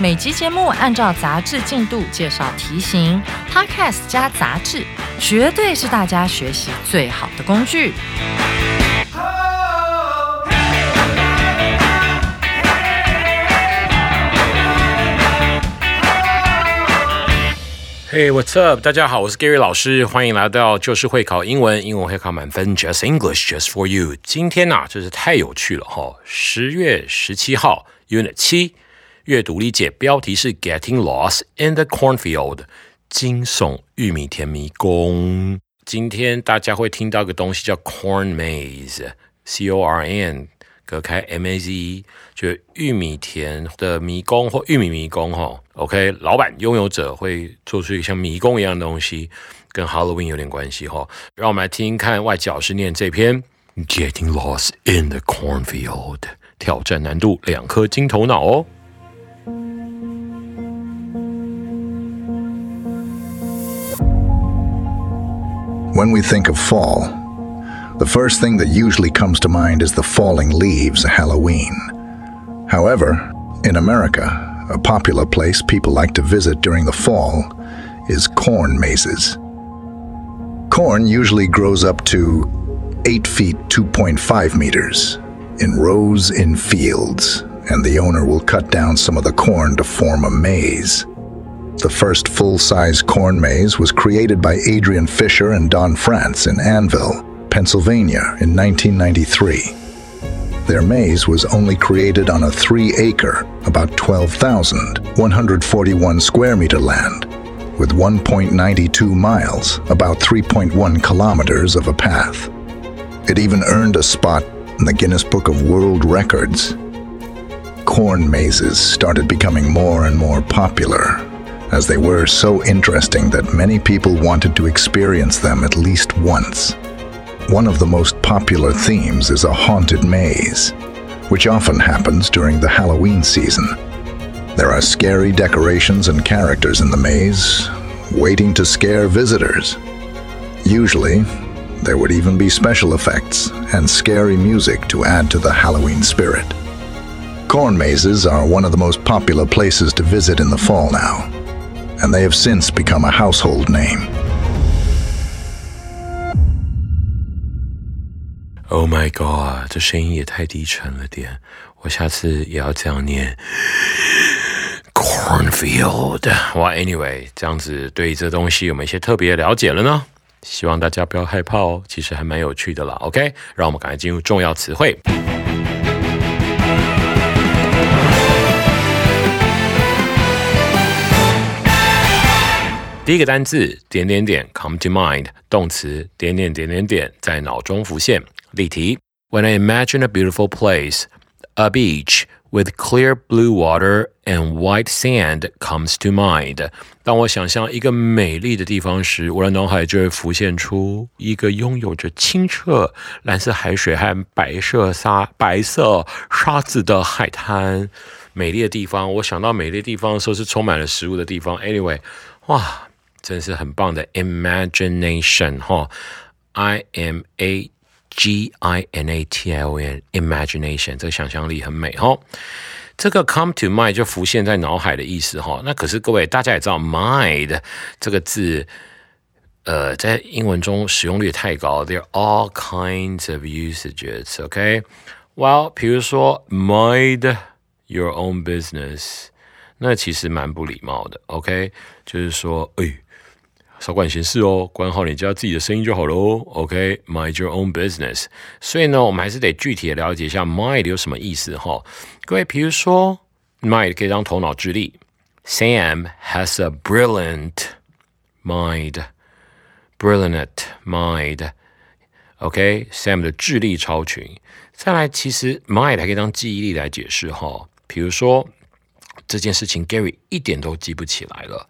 每集节目按照杂志进度介绍题型，Podcast 加杂志，绝对是大家学习最好的工具。Hey, what's up？大家好，我是 Gary 老师，欢迎来到就是会考英文，英文会考满分，Just English, Just for you。今天呐、真是太有趣了哈！十月十七号，Unit 七，阅读理解，标题是 Getting Lost in the Cornfield，惊悚玉米田迷宫。今天大家会听到个东西叫 corn maze，C O R N。隔开 M A Z E，就玉米田的迷宫或玉米迷宫哈。OK，老板拥有者会做出一个像迷宫一样的东西，跟 Halloween 有点关系哈。让我们来听听看外籍老师念这篇 Getting Lost in the Cornfield，挑战难度两颗金头脑哦。When we think of fall, the first thing that usually comes to mind is the falling leaves of Halloween. However, in America, a popular place people like to visit during the fall is corn mazes. Corn usually grows up to 8 feet 2.5 meters in rows in fields, and the owner will cut down some of the corn to form a maze. The first full size corn maze was created by Adrian Fisher and Don France in Anvil, Pennsylvania in 1993. Their maze was only created on a three acre, about 12,141 square meter land, with 1.92 miles, about 3.1 kilometers of a path. It even earned a spot in the Guinness Book of World Records. Corn mazes started becoming more and more popular as they were so interesting that many people wanted to experience them at least once. One of the most popular themes is a haunted maze, which often happens during the Halloween season. There are scary decorations and characters in the maze, waiting to scare visitors. Usually, there would even be special effects and scary music to add to the Halloween spirit. Corn mazes are one of the most popular places to visit in the fall now, and they have since become a household name. Oh my god，这声音也太低沉了点，我下次也要这样念。Cornfield，哇，Anyway，这样子对这东西有没有一些特别的了解了呢？希望大家不要害怕哦，其实还蛮有趣的啦。OK，让我们赶快进入重要词汇。第一个单字点点点 come to mind，动词点点点点点在脑中浮现。例题：When I imagine a beautiful place, a beach with clear blue water and white sand comes to mind。当我想象一个美丽的地方时，我的脑海就会浮现出一个拥有着清澈蓝色海水和白色沙白色沙子的海滩。美丽的地方，我想到美丽的地方的时候是充满了食物的地方。Anyway，哇，真是很棒的 imagination 哈，I M A G I N A T I O N，imagination 这个想象力很美哈。这个 come to mind 就浮现在脑海的意思哈。那可是各位大家也知道 mind 这个字，呃，在英文中使用率太高，there are all kinds of usages。OK，well，比如说 mind your own business，那其实蛮不礼貌的。OK，就是说，哎。少管闲事哦，管好你家自己的生意就好喽。OK，mind、your own business。所以呢，我们还是得具体的了解一下 mind 有什么意思哈。各位，比如说 mind 可以当头脑智力，Sam has a brilliant mind。Brilliant mind。OK，Sam、的智力超群。再来，其实 mind 还可以当记忆力来解释哈。比如说这件事情 Gary 一点都记不起来了。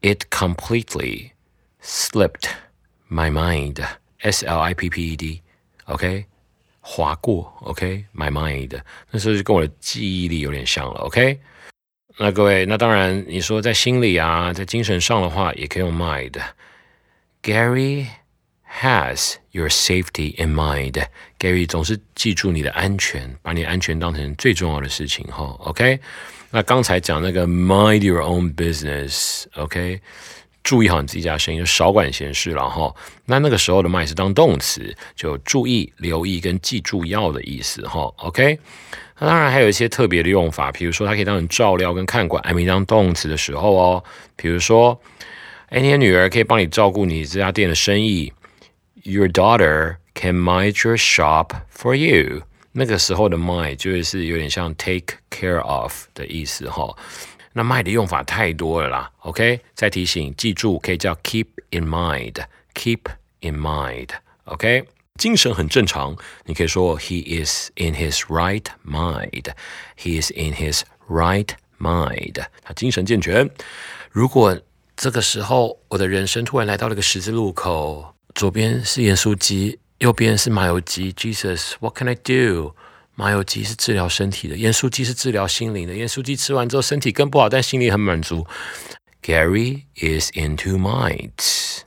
It completely slipped my mind. S L I P P E D. OK，划过。OK，my mind。那时候就跟我的记忆力有点像了。OK，那各位，那当然你说在心里啊，在精神上的话，也可以用 mind。Gary has your safety in mind. Gary 总是记住你的安全，把你的安全当成最重要的事情哈。OK。那刚才讲那个 mind your own business，OK， 注意好你自己家生意，就少管闲事了哈。那那个时候的 mind 是当动词，就注意、留意跟记住要的意思哈。OK，那当然还有一些特别的用法，比如说它可以当成照料跟看管，还没当动词的时候哦。比如说，哎，你的女儿可以帮你照顾你这家店的生意，Your daughter can mind your shop for you。那个时候的 mind 就是有点像 take care of 的意思哈。那 mind 的用法太多了啦。OK，再提醒，记住可以叫 keep in mind，keep in mind。OK，精神很正常，你可以说 he is in his right mind，he is in his right mind，他精神健全。如果这个时候我的人生突然来到了个十字路口，左边是盐酥鸡。右边是麻油鸡，Jesus，What can I do？麻油鸡是治疗身体的，盐酥鸡是治疗心灵的。盐酥鸡吃完之后身体更不好，但心里很满足。Gary is in two minds。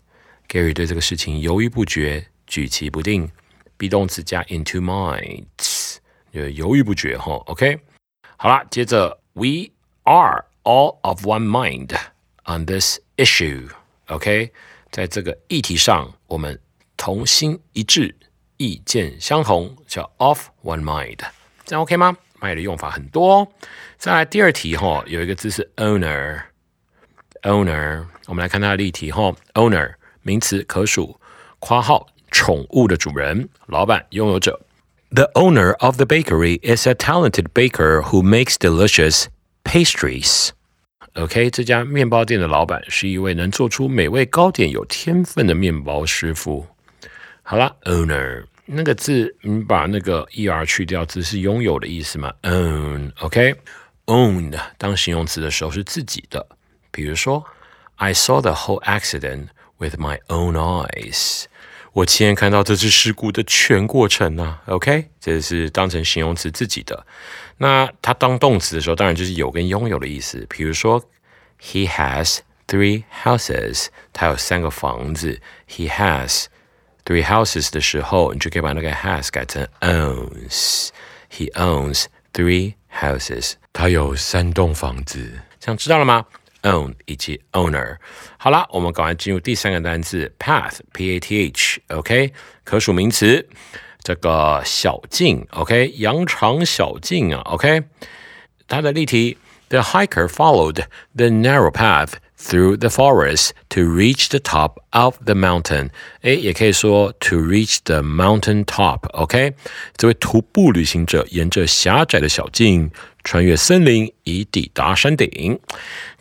Gary 对这个事情犹豫不决，举棋不定。be 动词加 in two minds，就犹豫不决哈。OK，好了，接着 We are all of one mind on this issue。OK，在这个议题上，我们。同心一致，意见相同，叫 off one mind，这样 OK 吗？mind 的用法很多。再来第二题哈，有一个字是 owner，owner，我们来看它的例题哈，owner 名词可数，括号宠物的主人，老板，拥有者。The owner of the bakery is a talented baker who makes delicious pastries. OK，这家面包店的老板是一位能做出美味糕点有天分的面包师傅。好了，owner 那个字，你把那个 er 去掉，只是拥有的意思嘛？own，OK，owned 当形容词的时候是自己的。比如说，I saw the whole accident with my own eyes。我亲眼看到这次事故的全过程啊。OK，这是当成形容词自己的。那它当动词的时候，当然就是有跟拥有的意思。比如说，He has three houses。他有三个房子。He has。three houses 的时候，你就可以把那个 has 改成 owns。He owns three houses。他有三栋房子。这样知道了吗？own 以及 owner。好了，我们赶快进入第三个单词 path，p a t h。OK，可数名词。这个小径，OK，羊肠小径啊，OK。它的例题：The hiker followed the narrow path through the forest to reach the top of the mountain。诶，也可以说 to reach the mountain top。OK，这位徒步旅行者沿着狭窄的小径穿越森林，以抵达山顶。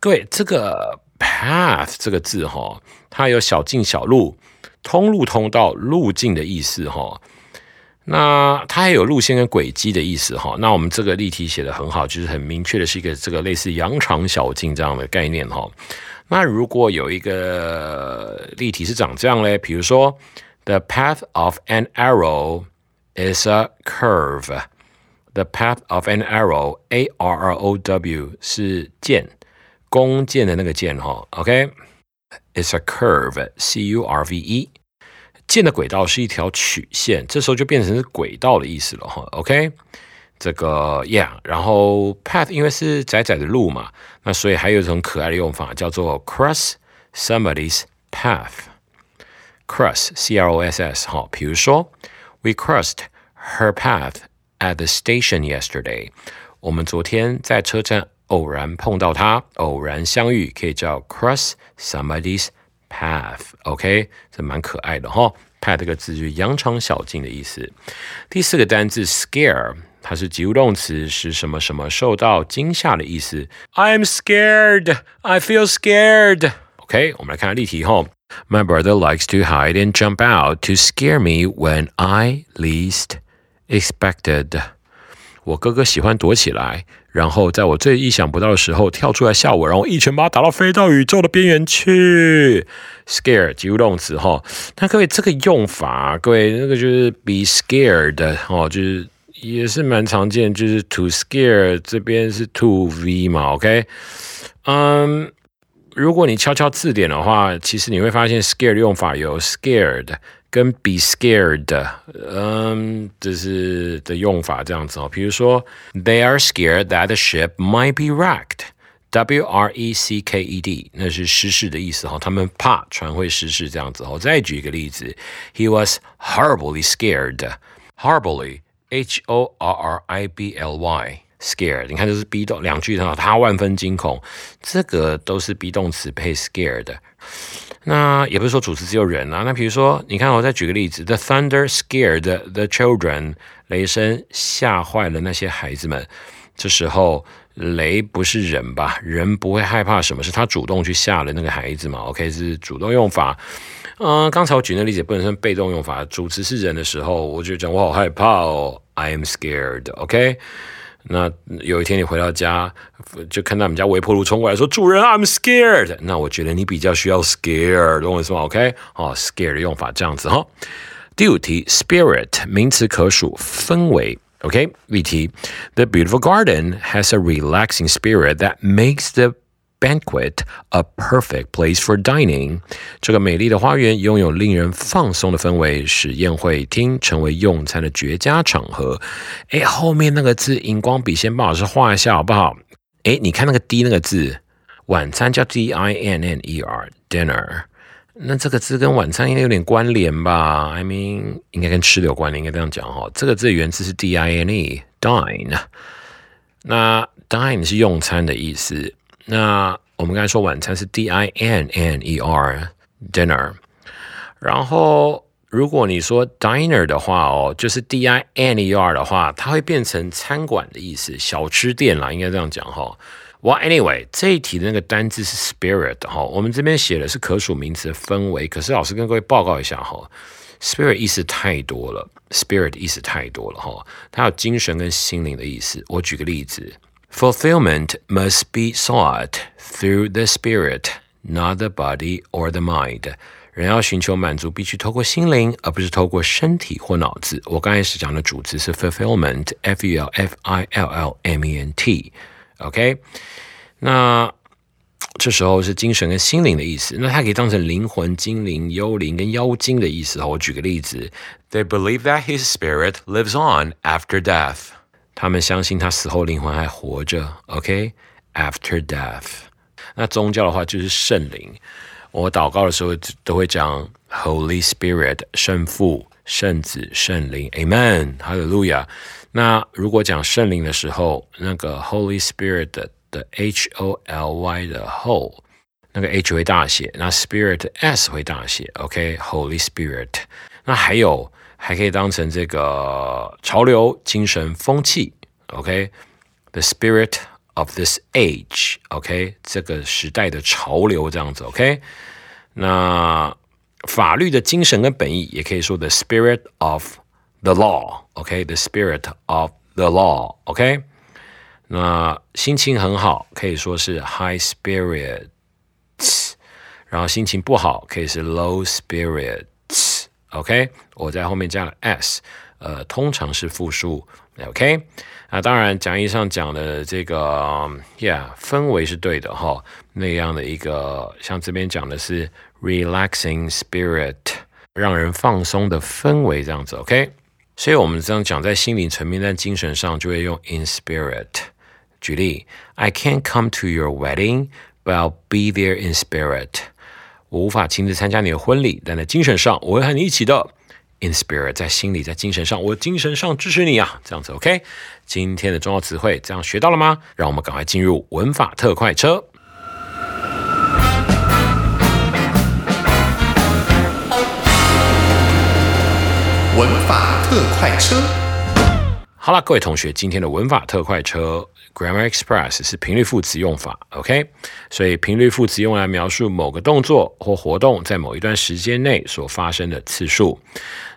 各位，这个 path 这个字哈，它有小径、小路、通路、通道、路径的意思哈。那它还有路线跟轨迹的意思哈。那我们这个例题写的很好，就是很明确的是一个这个类似羊肠小径这样的概念哈。那如果有一个例题是长这样嘞，比如说，the path of an arrow is a curve。the path of an arrow，a r r o w 是箭，弓箭的那个箭哈。OK，is a curve，c u r v e。箭的轨道是一条曲线，这时候就变成是轨道的意思了哈。OK，这个 Yeah，然后 path 因为是窄窄的路嘛，那所以还有一种可爱的用法叫做 cross somebody's path。cross c r o s s 哈，比如说 We crossed her path at the station yesterday。我们昨天在车站偶然碰到她，偶然相遇，可以叫 cross somebody's。path，OK，这蛮可爱的哈。path 这个字就是羊肠小径的意思。第四个单字 scare，它是及物动词，是什么什么受到惊吓的意思。I'm scared. I feel scared. OK，我们来看看例题哈。My brother likes to hide and jump out to scare me when I least expected. 我哥哥喜欢躲起来，然后在我最意想不到的时候跳出来吓我，然后一拳把他打到飞到宇宙的边缘去。Scare 及物动词哈，那各位这个用法，各位那个就是 be scared 哦，就是也是蛮常见，就是 to scare 这边是 to v 嘛，OK，嗯，如果你敲敲字典的话，其实你会发现 scare 的用法有 scared。跟 be scared，嗯，这是的用法这样子哦。比如说，They are scared that the ship might be wrecked. W R E C K E D，那是失事的意思哈。他们怕船会失事这样子哦。再举一个例子，He was horribly scared. Horribly, H O R R I B L Y, scared。你看，这是 be 动两句很好，他万分惊恐，这个都是 be 动词配 scared。 那也不是说主词只有人啊。那比如说，你看，我再举个例子：The thunder scared the children。雷声吓坏了那些孩子们。这时候，雷不是人吧？人不会害怕什么？是他主动去吓了那个孩子嘛？OK，是主动用法。嗯，刚才我举那例子不能算被动用法。主词是人的时候，我就讲我好害怕哦，I am scared。OK。那有一天你回到家，就看到我们家微波炉冲过来，说：“主人，I'm scared。”那我觉得你比较需要 scared，懂我意思吗？OK，哦，scared 的用法这样子哈。第五题，spirit 名词可数，氛围。OK，例题：The beautiful garden has a relaxing spirit that makes the Banquet, a perfect place for dining。这个美丽的花园拥有令人放松的氛围，使宴会厅成为用餐的绝佳场合。哎，后面那个字，荧光笔先帮老师画一下好不好？哎，你看那个 D 那个字，晚餐叫 D I N N E R，dinner。那这个字跟晚餐应该有点关联吧？I mean，应该跟吃的有关联，应该这样讲哈。这个字原字是 D I N E，dine。那 dine 是用餐的意思。那我们刚才说晚餐是 D I N N E R dinner，然后如果你说 dinner 的话哦，就是 D I N N E R 的话，它会变成餐馆的意思，小吃店啦，应该这样讲哈。哇，anyway，这一题的那个单字是 spirit 哈，我们这边写的是可数名词的氛围，可是老师跟各位报告一下哈，spirit 意思太多了，spirit 意思太多了哈，它有精神跟心灵的意思。我举个例子。Fulfillment must be sought through the spirit, not the body or the mind. 人要寻求满足，必须透过心灵，而不是透过身体或脑子。我刚开始讲的主词是 fulfillment，f u l f i l l m e n t。OK，那这时候是精神跟心灵的意思。那它可以当成灵魂、精灵、幽灵跟妖精的意思。我举个例子：They believe that his spirit lives on after death. 他们相信他死后灵魂还活着，OK？After death，那宗教的话就是圣灵。我祷告的时候都会讲 Holy Spirit，圣父、圣子、圣灵，Amen，哈利路亚。那如果讲圣灵的时候，那个 Holy Spirit 的 H O L Y 的后，那个 H 会大写，那 Spirit S 会大写，OK？Holy Spirit。那还有。还可以当成这个潮流、精神、风气，OK？The spirit of this age，OK？这个时代的潮流这样子，OK？那法律的精神跟本意也可以说 the spirit of the law，OK？The spirit of the law，OK？那心情很好，可以说是 high spirits，然后心情不好可以是 low spirits。OK，我在后面加了 s，呃，通常是复数。OK，那当然讲义上讲的这个，Yeah，氛围是对的哈。那样的一个，像这边讲的是 relaxing spirit，让人放松的氛围这样子。OK，所以我们这样讲在心理层面，在精神上就会用 in spirit。举例，I can't come to your wedding，but I'll be there in spirit。我无法亲自参加你的婚礼，但在精神上我会和你一起的。In spirit，在心里，在精神上，我精神上支持你啊！这样子，OK。今天的重要词汇，这样学到了吗？让我们赶快进入文法特快车。文法特快车。好了，各位同学，今天的文法特快车 Grammar Express 是频率副词用法，OK？所以频率副词用来描述某个动作或活动在某一段时间内所发生的次数。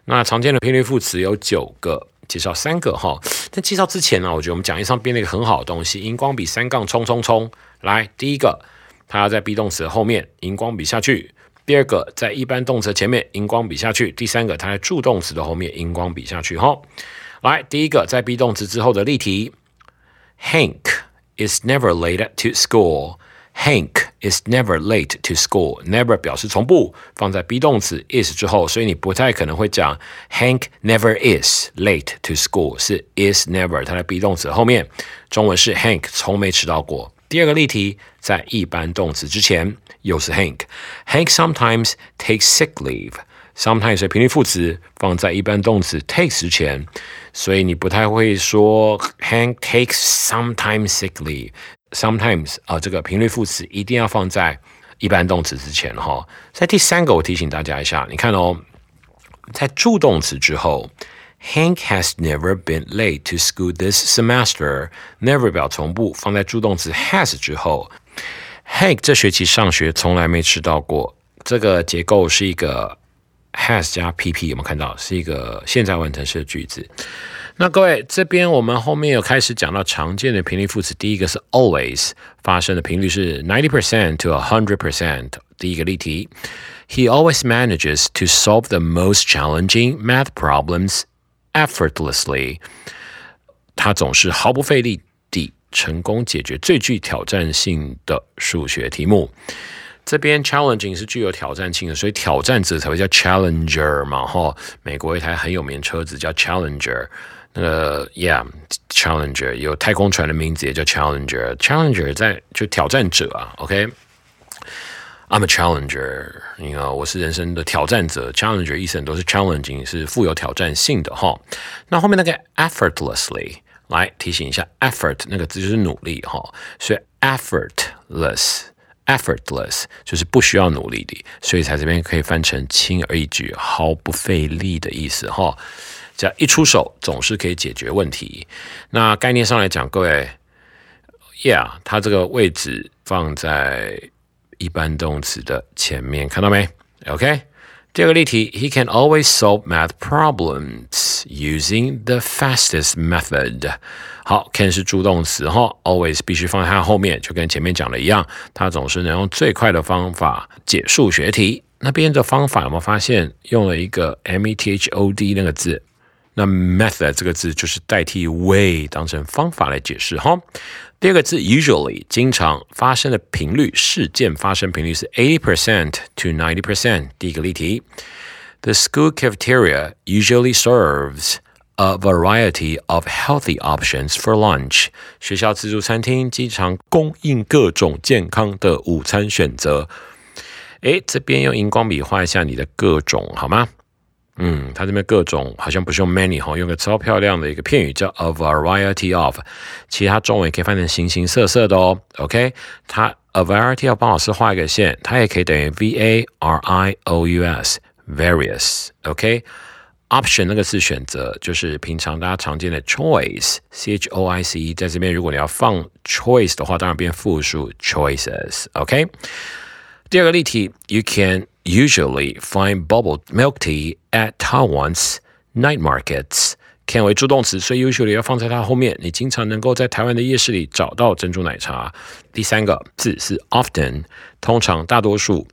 那常见的频率副词有九个，介绍三个哈。在介绍之前呢，我觉得我们讲义上编了一个很好的东西——荧光笔三杠冲冲冲。来，第一个，它要在 be 动词后面荧光笔下去；第二个，在一般动词前面荧光笔下去；第三个，它在助动词的后面荧光笔下去哈。来，第一个，在 be 动词之后的例题。Hank is never late to school. Hank is never late to school. Never 表示从不，放在 be 动词 is 之后，所以你不太可能会讲 Hank never is late to school，是 is never，它在 be 动词后面。中文是 Hank 从没迟到过。第二个例题，在一般动词之前，又是 Hank。Hank sometimes takes sick leave. Sometimes 是频率副词，放在一般动词 takes 之前。 所以你不太会说 Hank takes sometimes sick leave。Sometimes 啊，这个频率副词一定要放在一般动词之前哈。在第三个，我提醒大家一下，你看哦，在助动词之后，Hank has never been late to school this semester。Never 表从不，放在助动词 has 之后，Hank 这学期上学从来没迟到过。这个结构是一个。 has 加 pp 有没有看到？是一个现在完成式的句子。那各位这边我们后面有开始讲到常见的频率副词，第一个是 always 发生的频率是 ninety percent to a hundred percent。第一个例题，He always manages to solve the most challenging math problems effortlessly。他总是毫不费力地成功解决最具挑战性的数学题目。这边 challenging 是具有挑战性的，所以挑战者才会叫 challenger 嘛，哈。美国一台很有名的车子叫 challenger，那个 yeah challenger 有太空船的名字也叫 challenger，challenger 在就挑战者啊，OK。I'm a challenger，你看我是人生的挑战者，challenger 意思都是 challenging 是富有挑战性的哈。那后面那个 effortlessly 来提醒一下，effort 那个字就是努力哈，所以 effortless。Effortless 就是不需要努力的，所以在这边可以翻成轻而易举、毫不费力的意思哈。只要一出手，总是可以解决问题。那概念上来讲，各位，yeah，它这个位置放在一般动词的前面，看到没？OK。这个例题，He can always solve math problems using the fastest method。好，can 是助动词哈，always 必须放在它后面，就跟前面讲的一样，它总是能用最快的方法解数学题。那边的方法有没有发现用了一个 method 那个字？那 method 这个字就是代替 way 当成方法来解释哈。第二个字 usually 经常发生的频率，事件发生频率是 eighty percent to ninety percent。第一个例题，The school cafeteria usually serves a variety of healthy options for lunch。学校自助餐厅经常供应各种健康的午餐选择。诶，这边用荧光笔画一下你的各种好吗？嗯，它这边各种好像不是用 many 哈，用个超漂亮的一个片语叫 a variety of，其他中文也可以翻成形形色色的哦。OK，它 a variety of 帮老师画一个线，它也可以等于 v a r i o u s various。OK，option 那个是选择，就是平常大家常见的 choice，c h o i c e，在这边如果你要放 choice 的话，当然变复数 choices。OK，第二个例题，you can。usually find bubble milk tea at Taiwan's night markets. can 为助动词，所以 usually 要放在它后面。你经常能够在台湾的夜市里找到珍珠奶茶。第三个字是 often，通常大多数。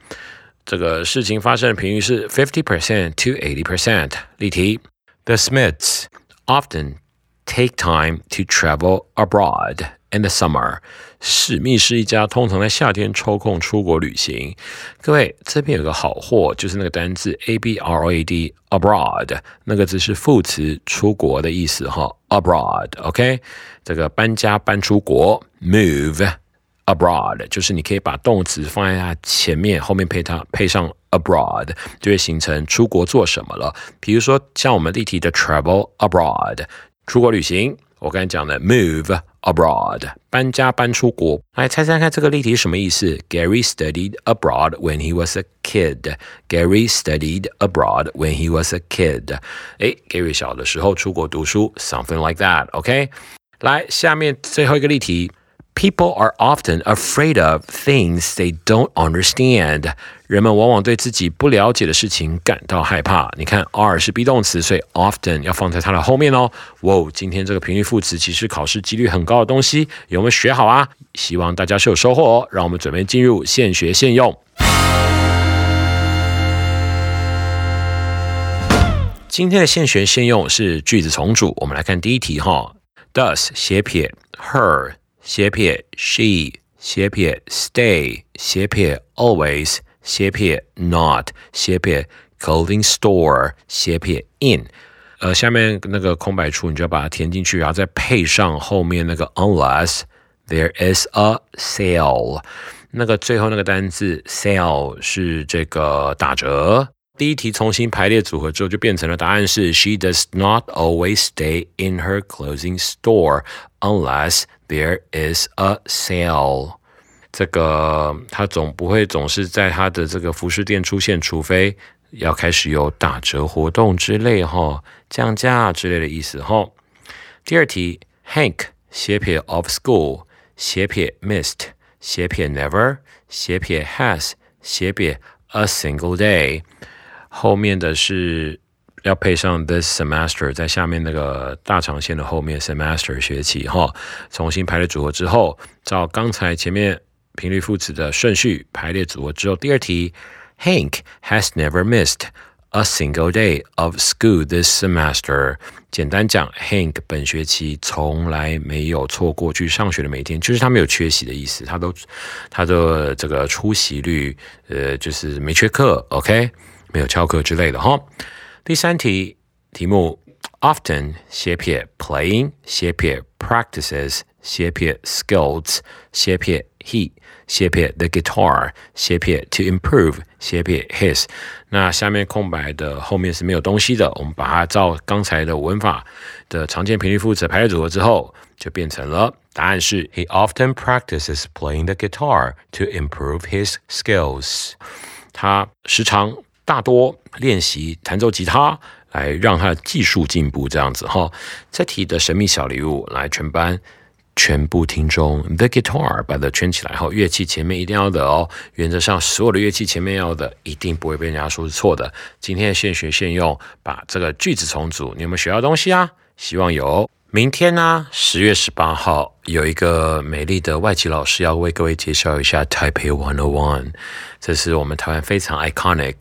这个事情发生的频率是 fifty percent to eighty percent。例题：The Smiths often take time to travel abroad In the summer。史密斯一家通常在夏天抽空出国旅行。各位，这边有个好货，就是那个单字 a b r o a d abroad，那个字是副词，出国的意思哈。abroad，OK，这个搬家搬出国，move abroad，就是你可以把动词放在它前面，后面配它配上 abroad，就会形成出国做什么了。比如说像我们例题的 travel abroad，出国旅行。我刚才讲的 move abroad，搬家搬出国。来猜猜看这个例题什么意思？Gary studied abroad when he was a kid. Gary studied abroad when he was a kid. 诶 Gary 小的时候出国读书，something like that. OK， 来，下面最后一个例题。 People are often afraid of things they don't understand。人们往往对自己不了解的事情感到害怕。你看，are 是 be 动词，所以 often 要放在它的后面哦。哇，今天这个频率副词其实考试几率很高的东西，有没有学好啊？希望大家是有收获哦。让我们准备进入现学现用。今天的现学现用是句子重组。我们来看第一题哈，Does 斜撇 her。斜撇 she 斜撇 stay 斜撇 always 斜撇 not 斜撇 clothing store 斜撇 in，呃，下面那个空白处你就要把它填进去，然后再配上后面那个 unless there is a sale，那个最后那个单字 sale 是这个打折。第一题重新排列组合之后，就变成了答案是 She does not always stay in her clothing store unless there is a sale。这个她总不会总是在她的这个服饰店出现，除非要开始有打折活动之类哈，降价之类的意思哈。第二题，Hank 斜撇 of school 斜撇 missed 斜撇 never 斜撇 has 斜撇 a single day。后面的是要配上 this semester，在下面那个大长线的后面 semester 学期哈，重新排列组合之后，照刚才前面频率副词的顺序排列组合之后，第二题，Hank has never missed a single day of school this semester。简单讲，Hank 本学期从来没有错过去上学的每一天，就是他没有缺席的意思，他都他的这个出席率，呃，就是没缺课，OK。没有翘课之类的哈。第三题题目，often 斜撇 playing 斜撇 practices 斜撇 skills 斜撇 he 斜撇 the guitar 斜撇 to improve 斜撇 his。那下面空白的后面是没有东西的，我们把它照刚才的文法的常见频率副词排列组合之后，就变成了答案是 He often practices playing the guitar to improve his skills。他时常 大多练习弹奏吉他，来让他的技术进步，这样子哈。这题的神秘小礼物，来全班全部听众，the guitar 把它圈起来哈。乐器前面一定要的哦。原则上，所有的乐器前面要的，一定不会被人家说是错的。今天现学现用，把这个句子重组，你有没有学到东西啊？希望有。明天呢，十月十八号有一个美丽的外籍老师要为各位介绍一下 Taipei One O One，这是我们台湾非常 iconic。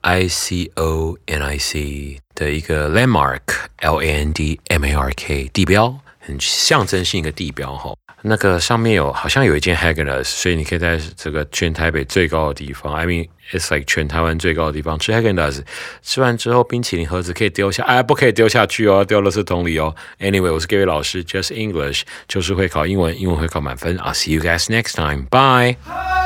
I C O N I C 的一个 landmark，L A N D M A R K 地标，很象征性一个地标哈。那个上面有好像有一间 Haggis，所以你可以在这个全台北最高的地方，I mean it's like 全台湾最高的地方吃 Haggis。吃完之后，冰淇淋盒子可以丢下，哎，不可以丢下去哦，丢了是桶里哦。Anyway，我是各位老师，Just English，就是会考英文，英文会考满分。I'll see you guys next time，bye。